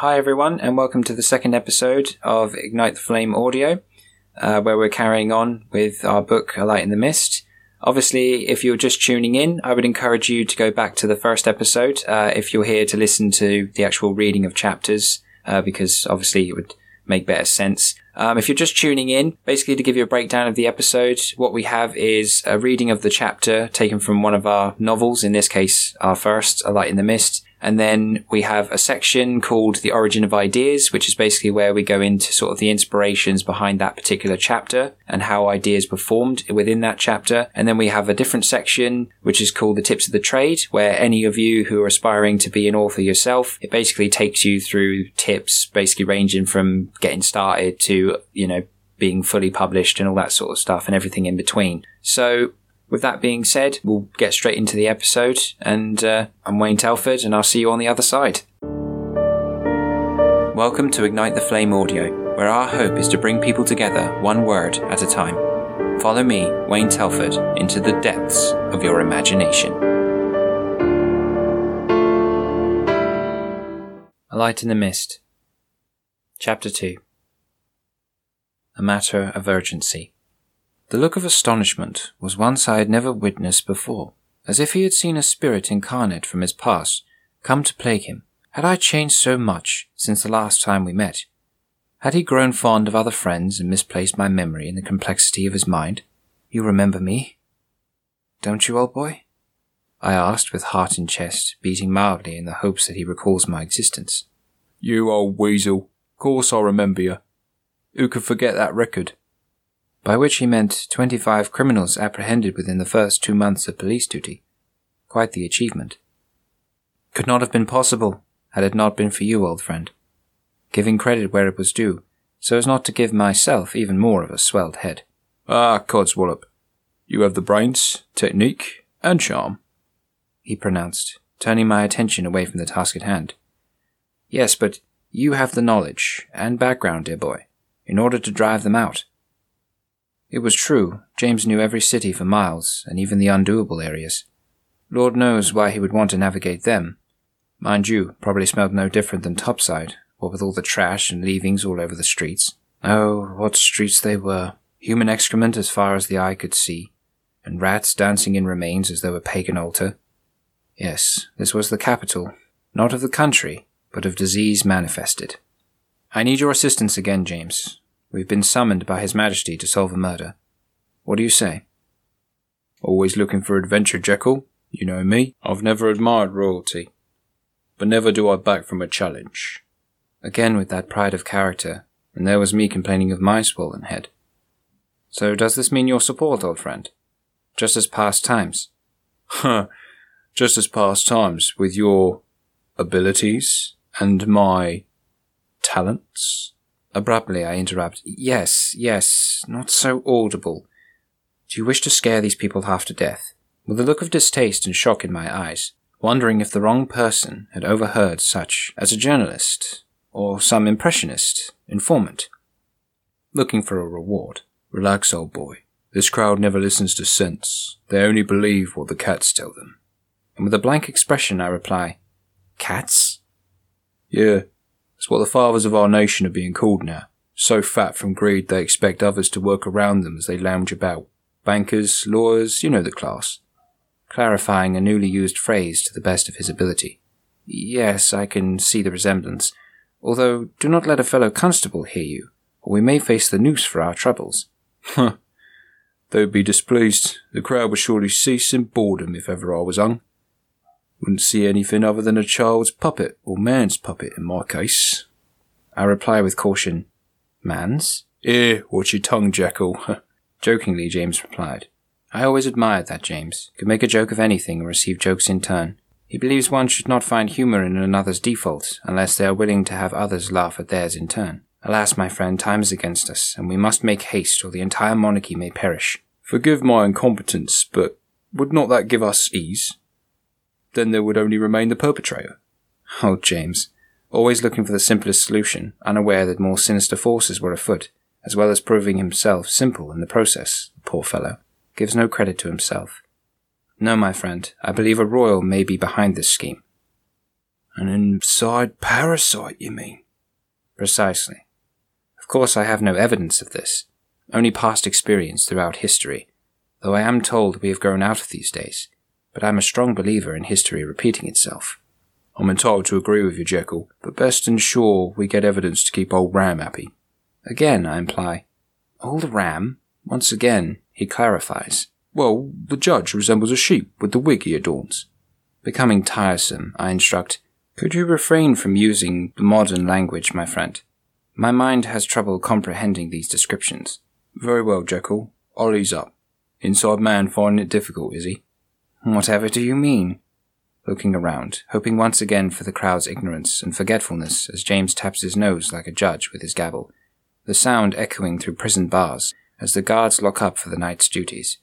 Hi, everyone, and welcome to the second episode of Ignite the Flame Audio, uh, where we're carrying on with our book, A Light in the Mist. Obviously, if you're just tuning in, I would encourage you to go back to the first episode uh, if you're here to listen to the actual reading of chapters, uh, because obviously it would make better sense. Um, if you're just tuning in, basically to give you a breakdown of the episode, what we have is a reading of the chapter taken from one of our novels, in this case, our first, A Light in the Mist. And then we have a section called The Origin of Ideas, which is basically where we go into sort of the inspirations behind that particular chapter and how ideas were formed within that chapter. And then we have a different section, which is called The Tips of the Trade, where any of you who are aspiring to be an author yourself, it basically takes you through tips, basically ranging from getting started to, you know, being fully published and all that sort of stuff and everything in between. So with that being said, we'll get straight into the episode. And uh, I'm Wayne Telford, and I'll see you on the other side. Welcome to Ignite the Flame Audio, where our hope is to bring people together one word at a time. Follow me, Wayne Telford, into the depths of your imagination. A Light in the Mist, Chapter 2 A Matter of Urgency. The look of astonishment was one I had never witnessed before, as if he had seen a spirit incarnate from his past come to plague him. Had I changed so much since the last time we met? Had he grown fond of other friends and misplaced my memory in the complexity of his mind? You remember me? Don't you, old boy? I asked with heart and chest beating mildly in the hopes that he recalls my existence. You old weasel. Course I remember you. Who could forget that record? By which he meant 25 criminals apprehended within the first two months of police duty. Quite the achievement. Could not have been possible had it not been for you, old friend. Giving credit where it was due, so as not to give myself even more of a swelled head. Ah, codswallop. You have the brains, technique, and charm, he pronounced, turning my attention away from the task at hand. Yes, but you have the knowledge and background, dear boy, in order to drive them out. It was true, James knew every city for miles, and even the undoable areas. Lord knows why he would want to navigate them. Mind you, probably smelled no different than topside, what with all the trash and leavings all over the streets. Oh, what streets they were! Human excrement as far as the eye could see, and rats dancing in remains as though a pagan altar. Yes, this was the capital, not of the country, but of disease manifested. I need your assistance again, James. We've been summoned by His Majesty to solve a murder. What do you say? Always looking for adventure, Jekyll. You know me. I've never admired royalty. But never do I back from a challenge. Again with that pride of character, and there was me complaining of my swollen head. So does this mean your support, old friend? Just as past times? Huh. Just as past times, with your abilities and my talents? Abruptly, I interrupt. Yes, yes, not so audible. Do you wish to scare these people half to death? With a look of distaste and shock in my eyes, wondering if the wrong person had overheard such as a journalist or some impressionist informant, looking for a reward. Relax, old boy. This crowd never listens to sense. They only believe what the cats tell them. And with a blank expression, I reply, Cats? Yeah, it's what the fathers of our nation are being called now. So fat from greed they expect others to work around them as they lounge about. Bankers, lawyers, you know the class. Clarifying a newly used phrase to the best of his ability. Yes, I can see the resemblance. Although, do not let a fellow constable hear you, or we may face the noose for our troubles. Huh. They'd be displeased. The crowd would surely cease in boredom if ever I was hung. Wouldn't see anything other than a child's puppet, or man's puppet in my case. I reply with caution, Man's? Eh, watch your tongue, Jekyll. Jokingly, James replied. I always admired that James. Could make a joke of anything and receive jokes in turn. He believes one should not find humour in another's defaults unless they are willing to have others laugh at theirs in turn. Alas, my friend, time is against us, and we must make haste or the entire monarchy may perish. Forgive my incompetence, but would not that give us ease? Then there would only remain the perpetrator. Oh, James, always looking for the simplest solution, unaware that more sinister forces were afoot, as well as proving himself simple in the process, the poor fellow, gives no credit to himself. No, my friend, I believe a royal may be behind this scheme. An inside parasite, you mean? Precisely. Of course, I have no evidence of this, only past experience throughout history, though I am told we have grown out of these days, but I'm a strong believer in history repeating itself. I'm entitled to agree with you, Jekyll, but best ensure we get evidence to keep old Ram happy. Again, I imply. Old Ram? Once again, he clarifies. Well, the judge resembles a sheep with the wig he adorns. Becoming tiresome, I instruct, Could you refrain from using the modern language, my friend? My mind has trouble comprehending these descriptions. Very well, Jekyll. Ease up. Inside man finding it difficult, is he? Whatever do you mean? looking around, hoping once again for the crowd's ignorance and forgetfulness as James taps his nose like a judge with his gavel, the sound echoing through prison bars as the guards lock up for the night's duties,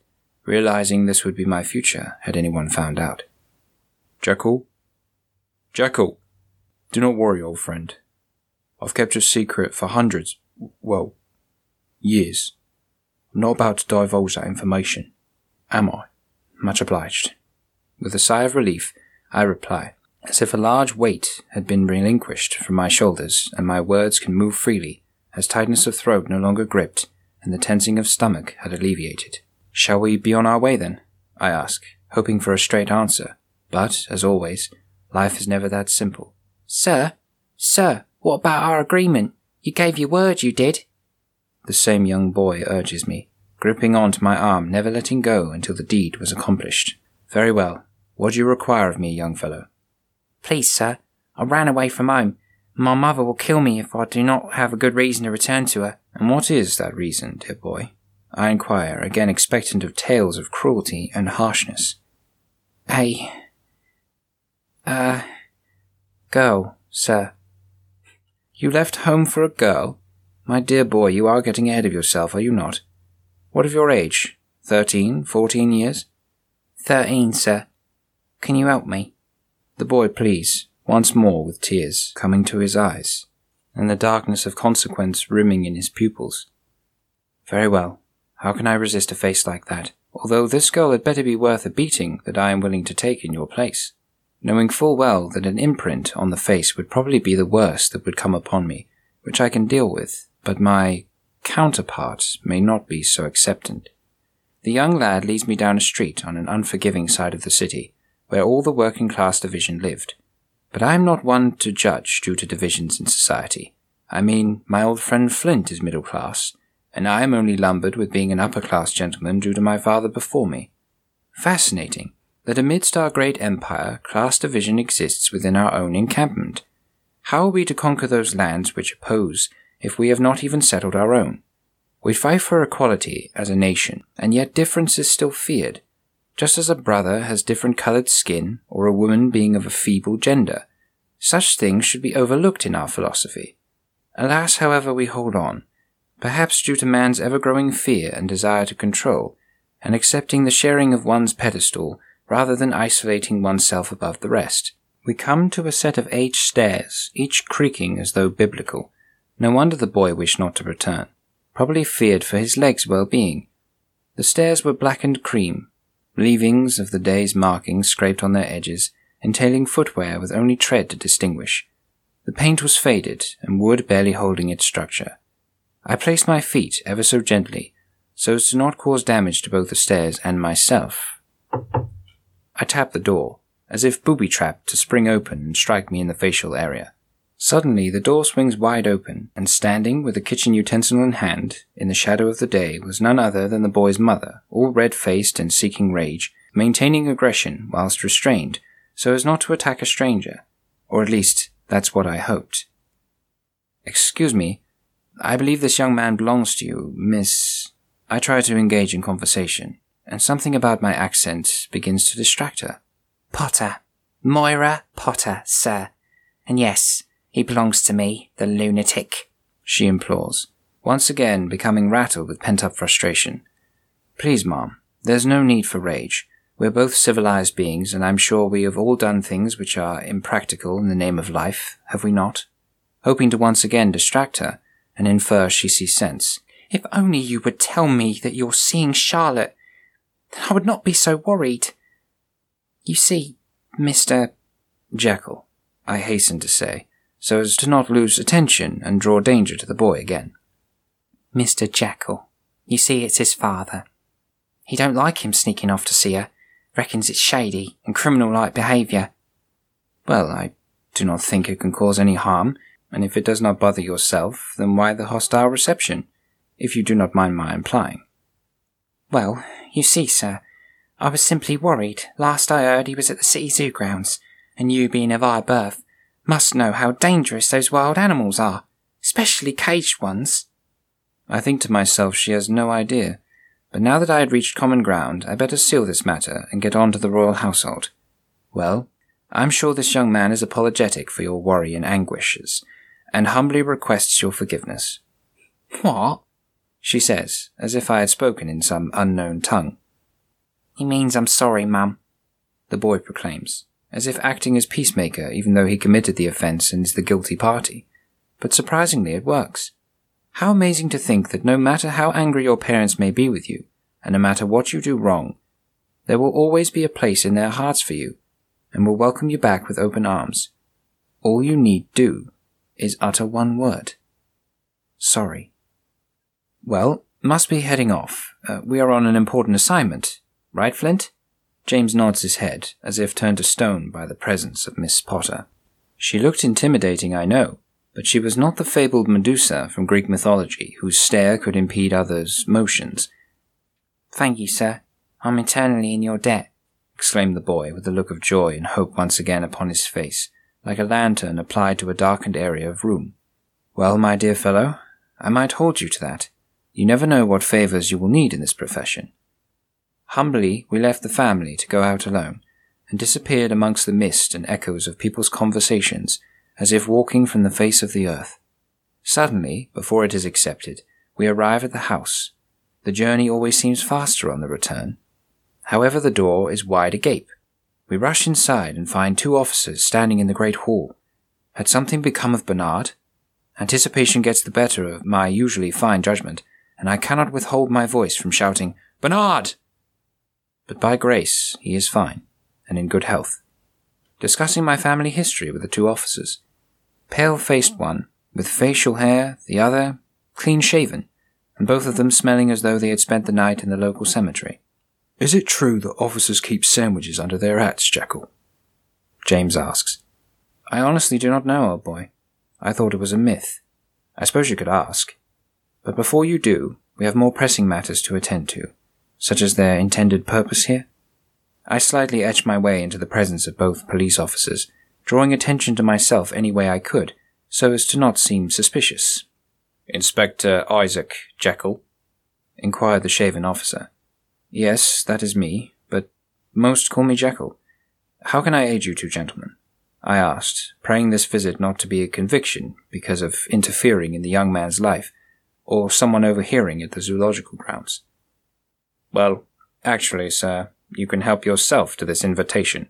realizing this would be my future had anyone found out. Jekyll? Jekyll! Do not worry, old friend. I've kept your secret for hundreds, well, years. I'm not about to divulge that information, am I? Much obliged. With a sigh of relief, I reply, as if a large weight had been relinquished from my shoulders and my words can move freely, as tightness of throat no longer gripped and the tensing of stomach had alleviated. Shall we be on our way then? I ask, hoping for a straight answer. But, as always, life is never that simple. Sir? Sir, what about our agreement? You gave your word, you did. The same young boy urges me, gripping on to my arm, never letting go until the deed was accomplished. Very well, what do you require of me, young fellow? Please, sir, I ran away from home. My mother will kill me if I do not have a good reason to return to her. And what is that reason, dear boy? I inquire, again expectant of tales of cruelty and harshness. A. Uh. Girl, sir. You left home for a girl? My dear boy, you are getting ahead of yourself, are you not? What of your age? Thirteen, fourteen years? Thirteen, sir. Can you help me? The boy please, once more with tears coming to his eyes, and the darkness of consequence rimming in his pupils. Very well. How can I resist a face like that? Although this girl had better be worth a beating that I am willing to take in your place, knowing full well that an imprint on the face would probably be the worst that would come upon me, which I can deal with, but my counterpart may not be so acceptant. The young lad leads me down a street on an unforgiving side of the city, where all the working class division lived. But I am not one to judge due to divisions in society. I mean, my old friend Flint is middle class, and I am only lumbered with being an upper class gentleman due to my father before me. Fascinating that amidst our great empire, class division exists within our own encampment. How are we to conquer those lands which oppose if we have not even settled our own? We fight for equality as a nation, and yet difference is still feared just as a brother has different colored skin or a woman being of a feeble gender. Such things should be overlooked in our philosophy. Alas, however, we hold on, perhaps due to man's ever growing fear and desire to control, and accepting the sharing of one's pedestal rather than isolating oneself above the rest. We come to a set of eight stairs, each creaking as though biblical. No wonder the boy wished not to return. Probably feared for his leg's well-being. The stairs were blackened cream, leavings of the day's markings scraped on their edges, entailing footwear with only tread to distinguish. The paint was faded, and wood barely holding its structure. I placed my feet ever so gently, so as to not cause damage to both the stairs and myself. I tapped the door, as if booby-trapped to spring open and strike me in the facial area. Suddenly, the door swings wide open, and standing with a kitchen utensil in hand, in the shadow of the day, was none other than the boy's mother, all red faced and seeking rage, maintaining aggression whilst restrained, so as not to attack a stranger. Or at least, that's what I hoped. Excuse me, I believe this young man belongs to you, Miss. I try to engage in conversation, and something about my accent begins to distract her. Potter. Moira Potter, sir. And yes, he belongs to me, the lunatic, she implores, once again becoming rattled with pent up frustration. Please, ma'am, there's no need for rage. We're both civilized beings, and I'm sure we have all done things which are impractical in the name of life, have we not? Hoping to once again distract her and infer she sees sense. If only you would tell me that you're seeing Charlotte, then I would not be so worried. You see, Mr. Jekyll, I hasten to say, so as to not lose attention and draw danger to the boy again. Mr. Jekyll. You see, it's his father. He don't like him sneaking off to see her. Reckons it's shady and criminal-like behaviour. Well, I do not think it can cause any harm, and if it does not bother yourself, then why the hostile reception, if you do not mind my implying? Well, you see, sir, I was simply worried. Last I heard he was at the city zoo grounds, and you being of high birth must know how dangerous those wild animals are, especially caged ones. I think to myself she has no idea, but now that I had reached common ground, I better seal this matter and get on to the royal household. Well, I'm sure this young man is apologetic for your worry and anguishes, and humbly requests your forgiveness. What? She says, as if I had spoken in some unknown tongue. He means I'm sorry, ma'am, The boy proclaims, as if acting as peacemaker even though he committed the offence and is the guilty party. But surprisingly it works. How amazing to think that no matter how angry your parents may be with you, and no matter what you do wrong, there will always be a place in their hearts for you, and will welcome you back with open arms. All you need do is utter one word. Sorry. Well, must be heading off. Uh, we are on an important assignment, right, Flint? James nods his head, as if turned to stone by the presence of Miss Potter. She looked intimidating, I know, but she was not the fabled Medusa from Greek mythology, whose stare could impede others' motions. Thank you, sir. I'm eternally in your debt, exclaimed the boy, with a look of joy and hope once again upon his face, like a lantern applied to a darkened area of room. Well, my dear fellow, I might hold you to that. You never know what favours you will need in this profession. Humbly, we left the family to go out alone, and disappeared amongst the mist and echoes of people's conversations as if walking from the face of the earth. Suddenly, before it is accepted, we arrive at the house. The journey always seems faster on the return. However, the door is wide agape. We rush inside and find two officers standing in the great hall. Had something become of Bernard? Anticipation gets the better of my usually fine judgment, and I cannot withhold my voice from shouting, Bernard! But by grace, he is fine, and in good health. Discussing my family history with the two officers, pale faced one, with facial hair, the other clean shaven, and both of them smelling as though they had spent the night in the local cemetery. Is it true that officers keep sandwiches under their hats, Jekyll? James asks. I honestly do not know, old boy. I thought it was a myth. I suppose you could ask. But before you do, we have more pressing matters to attend to, such as their intended purpose here. I slightly etched my way into the presence of both police officers drawing attention to myself any way I could, so as to not seem suspicious. Inspector Isaac Jekyll? inquired the shaven officer. Yes, that is me, but most call me Jekyll. How can I aid you two gentlemen? I asked, praying this visit not to be a conviction because of interfering in the young man's life, or someone overhearing at the zoological grounds. Well, actually, sir, you can help yourself to this invitation,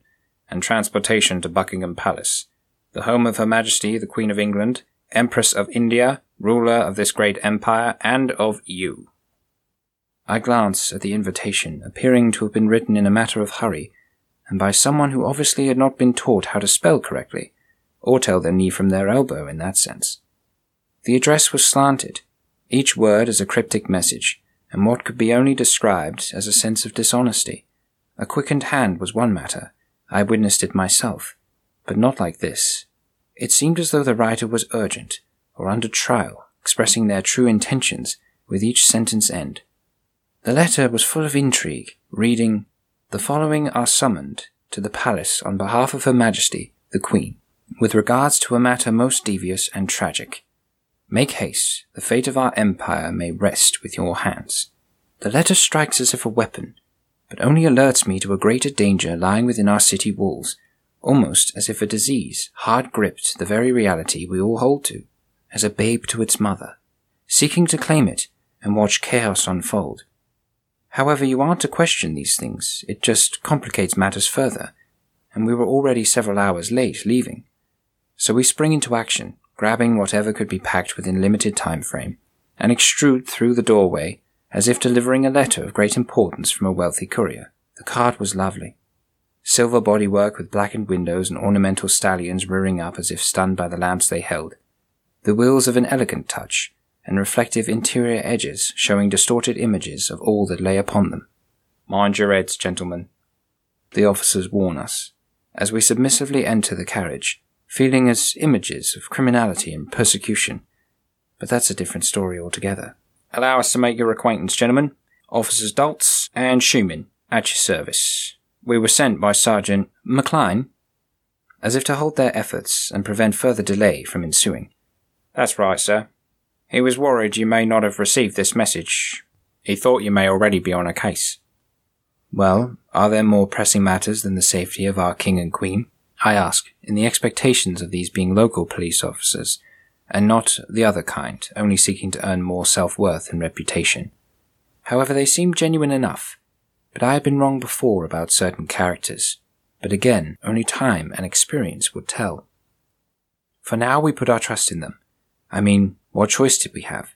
and transportation to Buckingham Palace, the home of Her Majesty the Queen of England, Empress of India, ruler of this great empire, and of you. I glance at the invitation, appearing to have been written in a matter of hurry, and by someone who obviously had not been taught how to spell correctly, or tell their knee from their elbow in that sense. The address was slanted, each word as a cryptic message, and what could be only described as a sense of dishonesty. A quickened hand was one matter, I witnessed it myself, but not like this. It seemed as though the writer was urgent, or under trial, expressing their true intentions with each sentence end. The letter was full of intrigue, reading, The following are summoned to the palace on behalf of Her Majesty, the Queen, with regards to a matter most devious and tragic. Make haste, the fate of our empire may rest with your hands. The letter strikes as if a weapon, but only alerts me to a greater danger lying within our city walls, almost as if a disease hard gripped the very reality we all hold to, as a babe to its mother, seeking to claim it and watch chaos unfold. However, you aren't to question these things, it just complicates matters further, and we were already several hours late leaving. So we spring into action, grabbing whatever could be packed within limited time frame, and extrude through the doorway as if delivering a letter of great importance from a wealthy courier. The card was lovely. silver bodywork with blackened windows and ornamental stallions rearing up as if stunned by the lamps they held. The wheels of an elegant touch, and reflective interior edges showing distorted images of all that lay upon them. Mind your heads, gentlemen, the officers warn us, as we submissively enter the carriage, feeling as images of criminality and persecution. But that's a different story altogether. Allow us to make your acquaintance, gentlemen. Officers Daltz and Schumann, at your service. We were sent by Sergeant McLean, as if to hold their efforts and prevent further delay from ensuing. That's right, sir. He was worried you may not have received this message. He thought you may already be on a case. Well, are there more pressing matters than the safety of our king and queen? I ask, in the expectations of these being local police officers, and not the other kind, only seeking to earn more self-worth and reputation. However, they seem genuine enough, but I have been wrong before about certain characters, but again, only time and experience would tell. For now we put our trust in them. I mean, what choice did we have?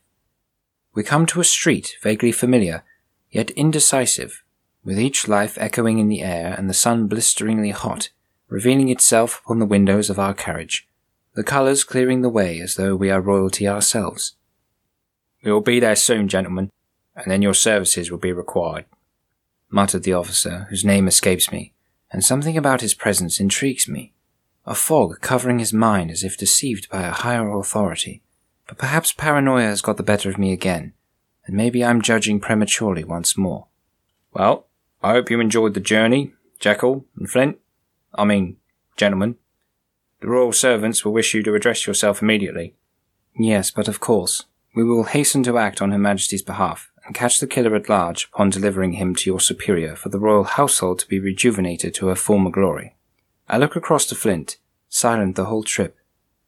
We come to a street vaguely familiar, yet indecisive, with each life echoing in the air and the sun blisteringly hot, revealing itself upon the windows of our carriage, the colours clearing the way as though we are royalty ourselves. We will be there soon, gentlemen, and then your services will be required, muttered the officer, whose name escapes me, and something about his presence intrigues me. A fog covering his mind as if deceived by a higher authority. But perhaps paranoia has got the better of me again, and maybe I'm judging prematurely once more. Well, I hope you enjoyed the journey, Jekyll and Flint. I mean, gentlemen. The royal servants will wish you to address yourself immediately. Yes, but of course. We will hasten to act on Her Majesty's behalf, and catch the killer at large upon delivering him to your superior for the royal household to be rejuvenated to her former glory. I look across to Flint, silent the whole trip.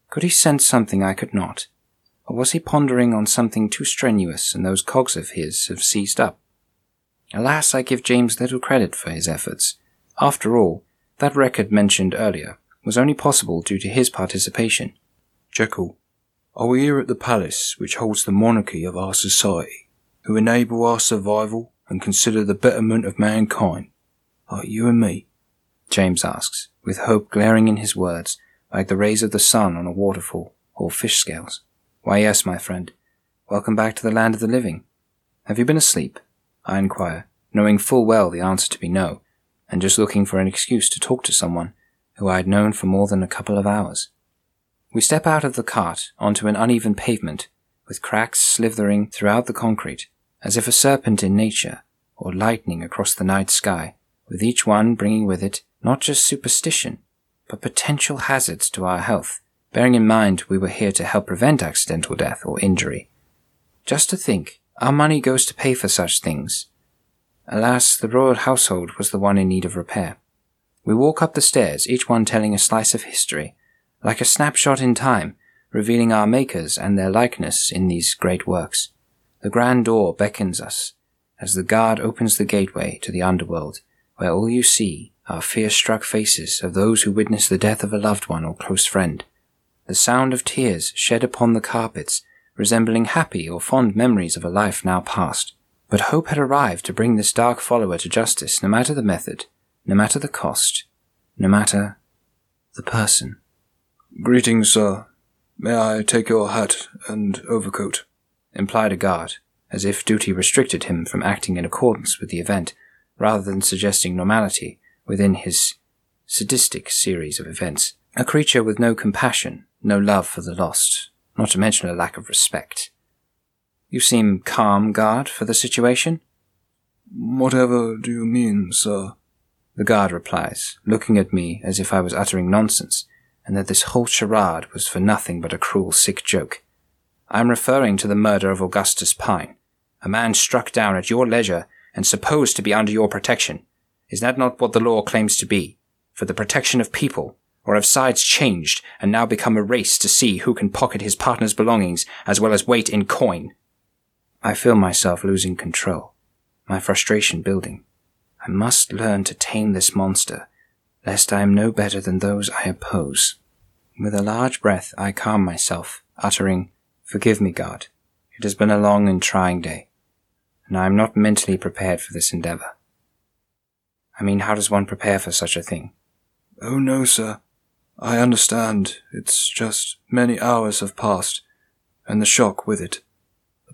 Could he sense something I could not? Or was he pondering on something too strenuous and those cogs of his have seized up? Alas, I give James little credit for his efforts. After all, that record mentioned earlier was only possible due to his participation. Jekyll, are we here at the palace which holds the monarchy of our society, who enable our survival and consider the betterment of mankind, like you and me? James asks, with hope glaring in his words, like the rays of the sun on a waterfall or fish scales. Why, yes, my friend. Welcome back to the land of the living. Have you been asleep? I inquire, knowing full well the answer to be no, and just looking for an excuse to talk to someone who I had known for more than a couple of hours. We step out of the cart onto an uneven pavement, with cracks slithering throughout the concrete, as if a serpent in nature, or lightning across the night sky, with each one bringing with it not just superstition, but potential hazards to our health, bearing in mind we were here to help prevent accidental death or injury. Just to think our money goes to pay for such things. Alas, the royal household was the one in need of repair. We walk up the stairs, each one telling a slice of history, like a snapshot in time, revealing our makers and their likeness in these great works. The grand door beckons us, as the guard opens the gateway to the underworld, where all you see are fear-struck faces of those who witness the death of a loved one or close friend. The sound of tears shed upon the carpets resembling happy or fond memories of a life now past. But hope had arrived to bring this dark follower to justice, no matter the method, no matter the cost, no matter the person. Greetings, sir. May I take your hat and overcoat? implied a guard, as if duty restricted him from acting in accordance with the event, rather than suggesting normality within his sadistic series of events. A creature with no compassion, no love for the lost, not to mention a lack of respect. You seem calm, guard, for the situation? Whatever do you mean, sir? The guard replies, looking at me as if I was uttering nonsense, and that this whole charade was for nothing but a cruel, sick joke. I am referring to the murder of Augustus Pine, a man struck down at your leisure and supposed to be under your protection. Is that not what the law claims to be? For the protection of people, or have sides changed and now become a race to see who can pocket his partner's belongings as well as weight in coin? I feel myself losing control, my frustration building. I must learn to tame this monster, lest I am no better than those I oppose. With a large breath, I calm myself, uttering, Forgive me, God. It has been a long and trying day, and I am not mentally prepared for this endeavor. I mean, how does one prepare for such a thing? Oh no, sir. I understand. It's just many hours have passed, and the shock with it.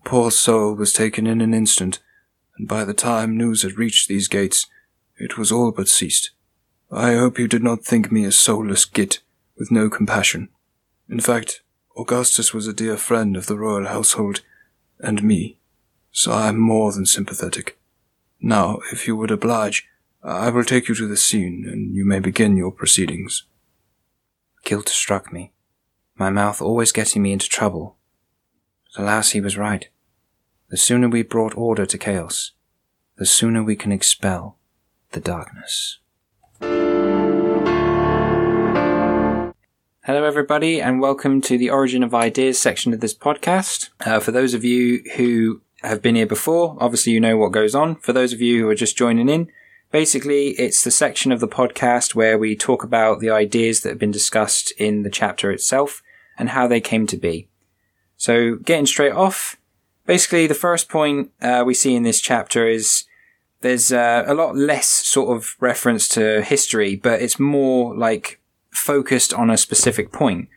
The poor soul was taken in an instant, and by the time news had reached these gates, it was all but ceased. I hope you did not think me a soulless git with no compassion. In fact, Augustus was a dear friend of the royal household and me, so I am more than sympathetic. Now, if you would oblige, I will take you to the scene, and you may begin your proceedings. Guilt struck me, my mouth always getting me into trouble. Alas, he was right. The sooner we brought order to chaos, the sooner we can expel the darkness. Hello, everybody, and welcome to the Origin of Ideas section of this podcast. Uh, for those of you who have been here before, obviously you know what goes on. For those of you who are just joining in, basically it's the section of the podcast where we talk about the ideas that have been discussed in the chapter itself and how they came to be. So, getting straight off, basically the first point uh, we see in this chapter is there's uh, a lot less sort of reference to history, but it's more like focused on a specific point.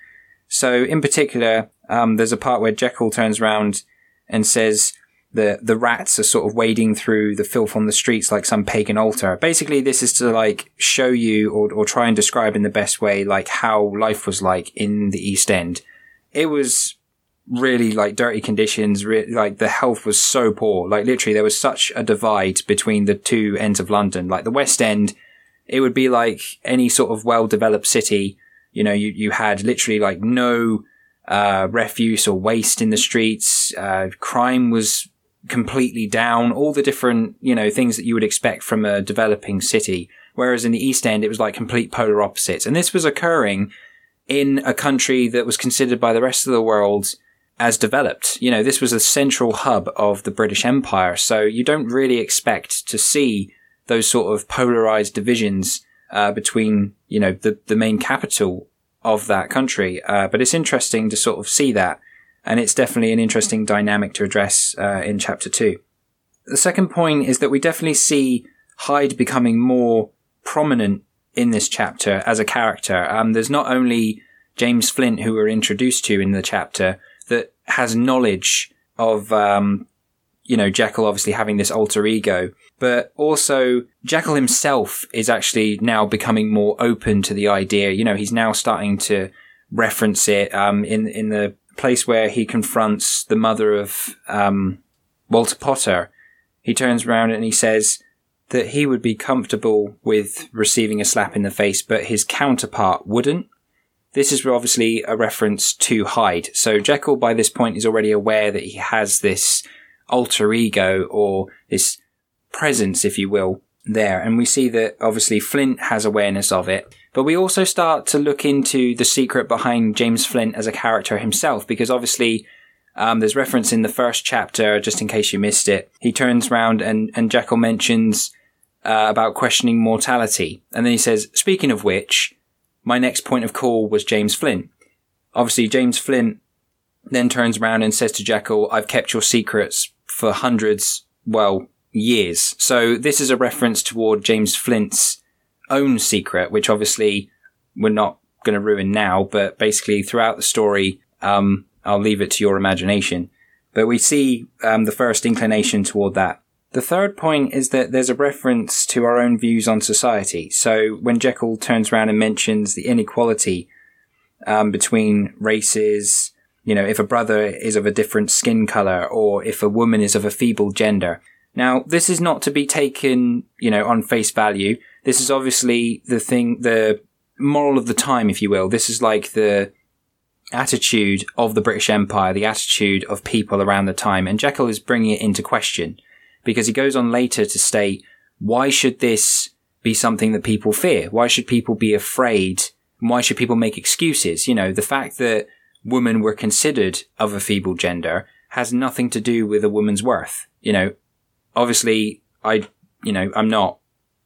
So in particular, um, there's a part where Jekyll turns around and says the the rats are sort of wading through the filth on the streets like some pagan altar. Basically, this is to like show you or or try and describe in the best way like how life was like in the East End. It was really like dirty conditions. Re- like the health was so poor. Like literally, there was such a divide between the two ends of London. Like the West End it would be like any sort of well developed city. You know, you, you had literally like no, uh, refuse or waste in the streets. Uh, crime was completely down. All the different, you know, things that you would expect from a developing city. Whereas in the East End, it was like complete polar opposites. And this was occurring in a country that was considered by the rest of the world as developed. You know, this was a central hub of the British Empire. So you don't really expect to see those sort of polarized divisions uh, between you know the the main capital of that country. Uh, but it's interesting to sort of see that, and it's definitely an interesting dynamic to address uh, in chapter two. The second point is that we definitely see Hyde becoming more prominent in this chapter as a character. Um, there's not only James Flint, who we're introduced to in the chapter, that has knowledge of um, you know, Jekyll obviously having this alter ego, but also Jekyll himself is actually now becoming more open to the idea. You know, he's now starting to reference it, um, in, in the place where he confronts the mother of, um, Walter Potter. He turns around and he says that he would be comfortable with receiving a slap in the face, but his counterpart wouldn't. This is obviously a reference to Hyde. So Jekyll by this point is already aware that he has this alter ego or this presence, if you will, there. And we see that obviously Flint has awareness of it, but we also start to look into the secret behind James Flint as a character himself, because obviously um, there's reference in the first chapter, just in case you missed it. He turns around and, and Jekyll mentions uh, about questioning mortality. And then he says, speaking of which, my next point of call was James Flint. Obviously, James Flint then turns around and says to Jekyll, I've kept your secrets for hundreds, well, years. So this is a reference toward James Flint's own secret, which obviously we're not going to ruin now, but basically throughout the story, um, I'll leave it to your imagination. But we see um, the first inclination toward that. The third point is that there's a reference to our own views on society. So when Jekyll turns around and mentions the inequality um, between races, you know, if a brother is of a different skin color or if a woman is of a feeble gender. Now, this is not to be taken, you know, on face value. This is obviously the thing, the moral of the time, if you will. This is like the attitude of the British Empire, the attitude of people around the time. And Jekyll is bringing it into question because he goes on later to state, why should this be something that people fear? Why should people be afraid? Why should people make excuses? You know, the fact that women were considered of a feeble gender has nothing to do with a woman's worth. You know, obviously I, you know, I'm not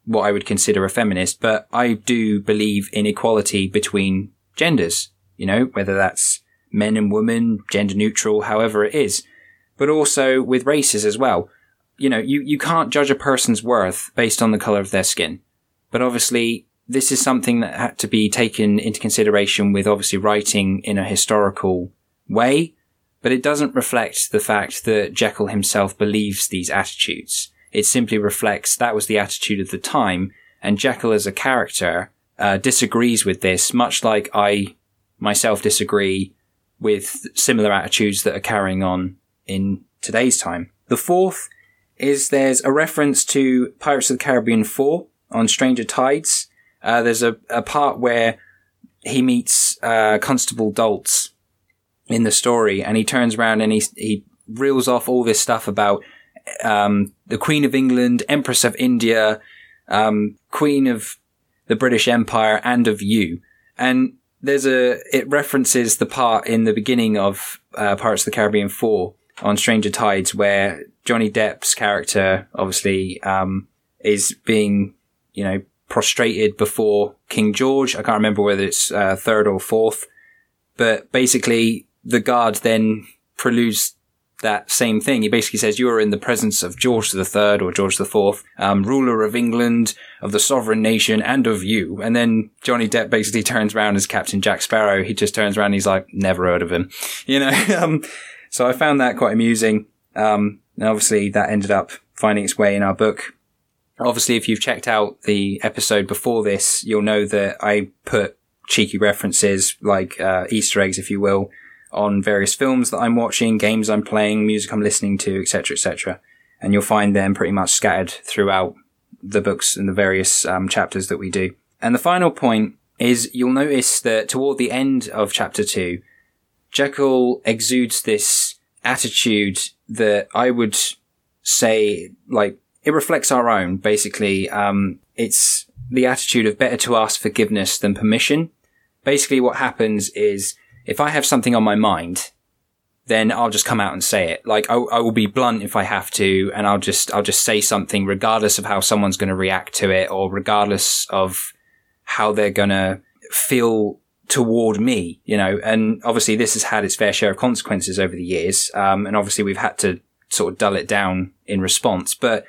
what I would consider a feminist, but I do believe in equality between genders, you know, whether that's men and women, gender neutral, however it is, but also with races as well. You know, you, you can't judge a person's worth based on the color of their skin. But obviously, this is something that had to be taken into consideration with obviously writing in a historical way, but it doesn't reflect the fact that Jekyll himself believes these attitudes. It simply reflects that was the attitude of the time, and Jekyll as a character uh, disagrees with this, much like I myself disagree with similar attitudes that are carrying on in today's time. The fourth is there's a reference to Pirates of the Caribbean 4 on Stranger Tides. Uh, there's a, a part where he meets uh, Constable Daltz in the story, and he turns around and he he reels off all this stuff about um, the Queen of England, Empress of India, um, Queen of the British Empire, and of you. And there's a it references the part in the beginning of uh, Pirates of the Caribbean Four on Stranger Tides where Johnny Depp's character obviously um, is being you know prostrated before King George. I can't remember whether it's uh, third or fourth, but basically the guard then preludes that same thing. He basically says, you are in the presence of George the Third or George the Fourth, um, ruler of England, of the sovereign nation, and of you. And then Johnny Depp basically turns around as Captain Jack Sparrow. He just turns around and he's like, never heard of him. You know, um, so I found that quite amusing. Um, and obviously that ended up finding its way in our book. Obviously, if you've checked out the episode before this, you'll know that I put cheeky references, like uh, Easter eggs, if you will, on various films that I'm watching, games I'm playing, music I'm listening to, etc., etc. And you'll find them pretty much scattered throughout the books and the various um, chapters that we do. And the final point is you'll notice that toward the end of chapter two, Jekyll exudes this attitude that I would say, like, it reflects our own, basically. Um, it's the attitude of better to ask forgiveness than permission. Basically, what happens is if I have something on my mind, then I'll just come out and say it. Like I, I, will be blunt if I have to, and I'll just I'll just say something regardless of how someone's going to react to it, or regardless of how they're going to feel toward me. You know, and obviously this has had its fair share of consequences over the years, um, and obviously we've had to sort of dull it down in response. But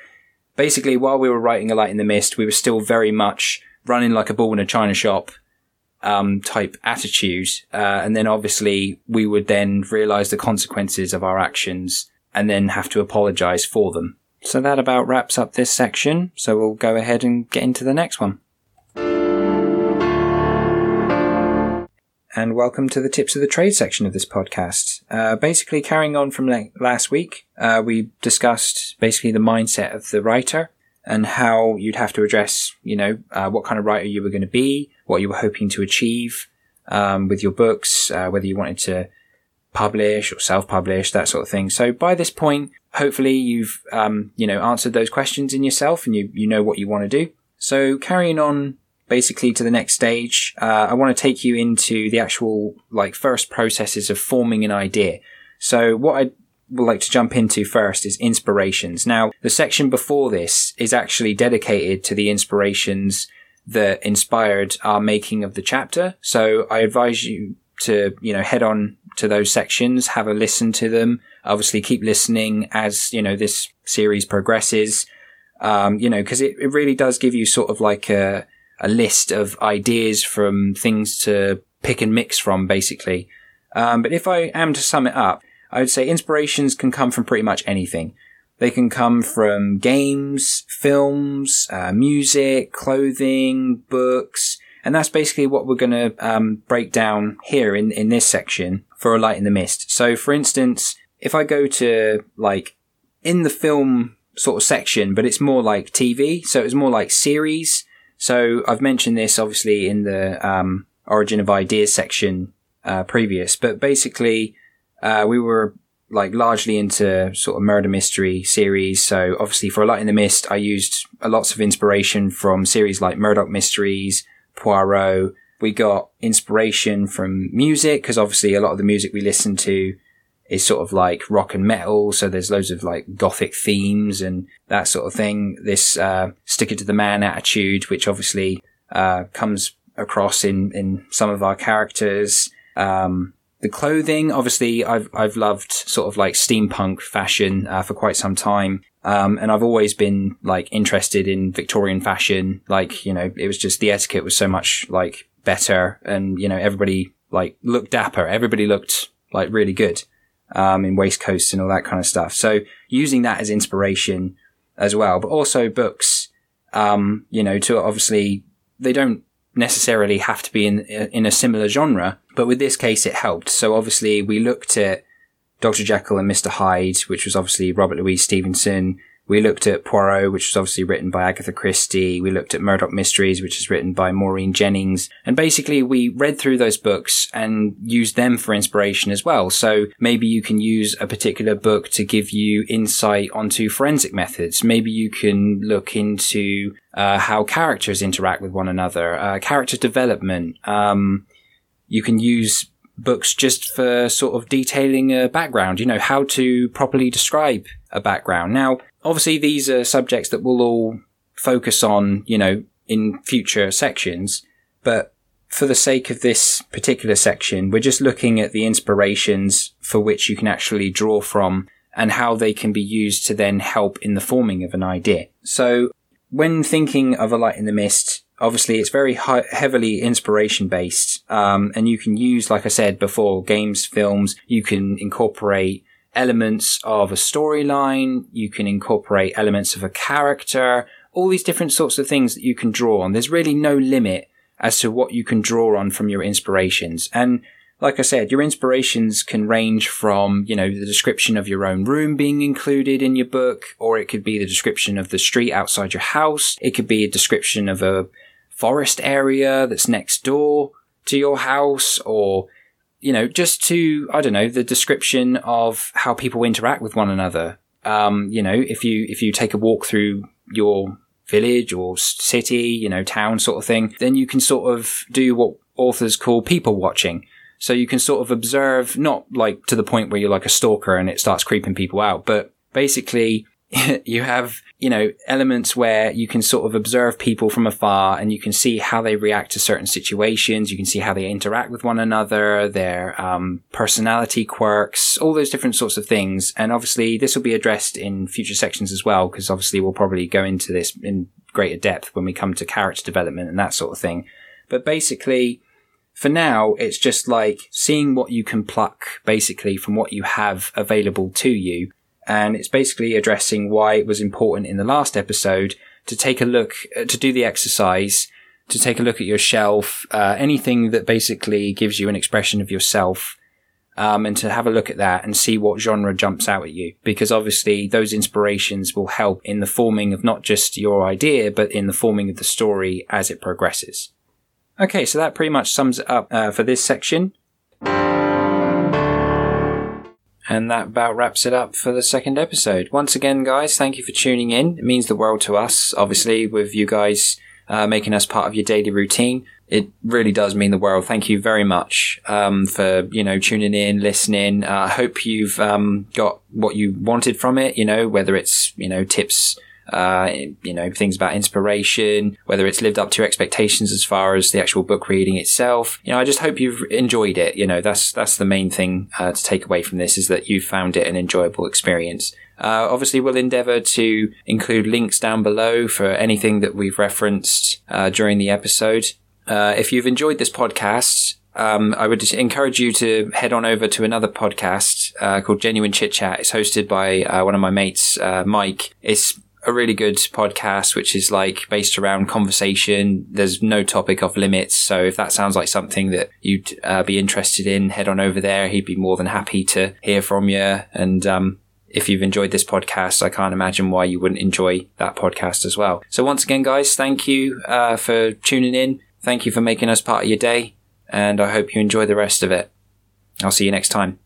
basically, while we were writing A Light in the Mist, we were still very much running like a bull in a china shop um, type attitude. Uh, and then obviously we would then realize the consequences of our actions and then have to apologize for them. So that about wraps up this section. So we'll go ahead and get into the next one. And welcome to the tips of the trade section of this podcast. Uh, basically, carrying on from last week, uh, we discussed basically the mindset of the writer and how you'd have to address, you know, uh, what kind of writer you were going to be, what you were hoping to achieve um, with your books, uh, whether you wanted to publish or self-publish, that sort of thing. So by this point, hopefully you've, um, you know, answered those questions in yourself and you, you know what you want to do. So carrying on basically to the next stage, uh, I want to take you into the actual, like, first processes of forming an idea. So what I would like to jump into first is inspirations. Now, the section before this is actually dedicated to the inspirations that inspired our making of the chapter. So I advise you to, you know, head on to those sections, have a listen to them. Obviously keep listening as, you know, this series progresses. Um, you know, cause it, it really does give you sort of like a, a list of ideas from things to pick and mix from, basically. Um, but if I am to sum it up, I would say inspirations can come from pretty much anything. They can come from games, films, uh, music, clothing, books, and that's basically what we're going to um, break down here in, in this section for A Light in the Mist. So, for instance, if I go to like in the film sort of section, but it's more like TV, so it's more like series. So I've mentioned this obviously in the um, Origin of Ideas section uh, previous, but basically uh, we were like largely into sort of murder mystery series. So obviously for A Light in the Mist, I used lots of inspiration from series like Murdoch Mysteries, Poirot. We got inspiration from music because obviously a lot of the music we listen to is sort of like rock and metal. So there's loads of like gothic themes and that sort of thing. This, uh, stick it to the man attitude, which obviously, uh, comes across in, in some of our characters. Um, the clothing, obviously, I've I've loved sort of like steampunk fashion uh, for quite some time. Um, and I've always been like interested in Victorian fashion. Like, you know, it was just the etiquette was so much like better and, you know, everybody like looked dapper. Everybody looked like really good, um, in waistcoats and all that kind of stuff. So using that as inspiration as well, but also books, um, you know, to obviously they don't necessarily have to be in, in a similar genre, but with this case it helped. So obviously we looked at Dr. Jekyll and Mr. Hyde, which was obviously Robert Louis Stevenson. We looked at Poirot, which was obviously written by Agatha Christie. We looked at Murdoch Mysteries, which is written by Maureen Jennings. And basically we read through those books and used them for inspiration as well. So maybe you can use a particular book to give you insight onto forensic methods. Maybe you can look into uh, how characters interact with one another, uh, character development. Um, you can use books just for sort of detailing a background, you know, how to properly describe a background. Now, obviously these are subjects that we'll all focus on, you know, in future sections, but for the sake of this particular section, we're just looking at the inspirations for which you can actually draw from and how they can be used to then help in the forming of an idea. So when thinking of a light in the mist, obviously it's very heavily inspiration based um, and you can use like i said before games films you can incorporate elements of a storyline you can incorporate elements of a character all these different sorts of things that you can draw on there's really no limit as to what you can draw on from your inspirations and like I said, your inspirations can range from, you know, the description of your own room being included in your book, or it could be the description of the street outside your house. It could be a description of a forest area that's next door to your house or you know just to i don't know the description of how people interact with one another. Um, you know if you if you take a walk through your village or city you know town sort of thing then you can sort of do what authors call people watching. So you can sort of observe not like to the point where you're like a stalker and it starts creeping people out but basically you have, you know, elements where you can sort of observe people from afar and you can see how they react to certain situations. You can see how they interact with one another, their um, personality quirks, all those different sorts of things. And obviously, this will be addressed in future sections as well, because obviously we'll probably go into this in greater depth when we come to character development and that sort of thing. But basically, for now, it's just like seeing what you can pluck basically from what you have available to you and it's basically addressing why it was important in the last episode to take a look, uh, to do the exercise, to take a look at your shelf, uh, anything that basically gives you an expression of yourself, um, and to have a look at that and see what genre jumps out at you. Because obviously those inspirations will help in the forming of not just your idea, but in the forming of the story as it progresses. Okay, so that pretty much sums it up uh, for this section. And that about wraps it up for the second episode. Once again, guys, thank you for tuning in. It means the world to us, obviously, with you guys uh, making us part of your daily routine. It really does mean the world. Thank you very much um, for you know tuning in, listening. Uh, I uh, hope you've um, got what you wanted from it. You know, whether it's you know tips uh, you know, things about inspiration, whether it's lived up to your expectations as far as the actual book reading itself. You know, I just hope you've enjoyed it. You know, that's, that's the main thing uh, to take away from this is that you found it an enjoyable experience. Uh, obviously, we'll endeavour to include links down below for anything that we've referenced uh, during the episode. Uh, if you've enjoyed this podcast, um, I would encourage you to head on over to another podcast uh, called Genuine Chit Chat. It's hosted by uh, one of my mates, uh, Mike. It's a really good podcast, which is like based around conversation. There's no topic off limits. So if that sounds like something that you'd uh, be interested in, head on over there. He'd be more than happy to hear from you. And, um, if you've enjoyed this podcast, I can't imagine why you wouldn't enjoy that podcast as well. So once again, guys, thank you uh, for tuning in. Thank you for making us part of your day. And I hope you enjoy the rest of it. I'll see you next time.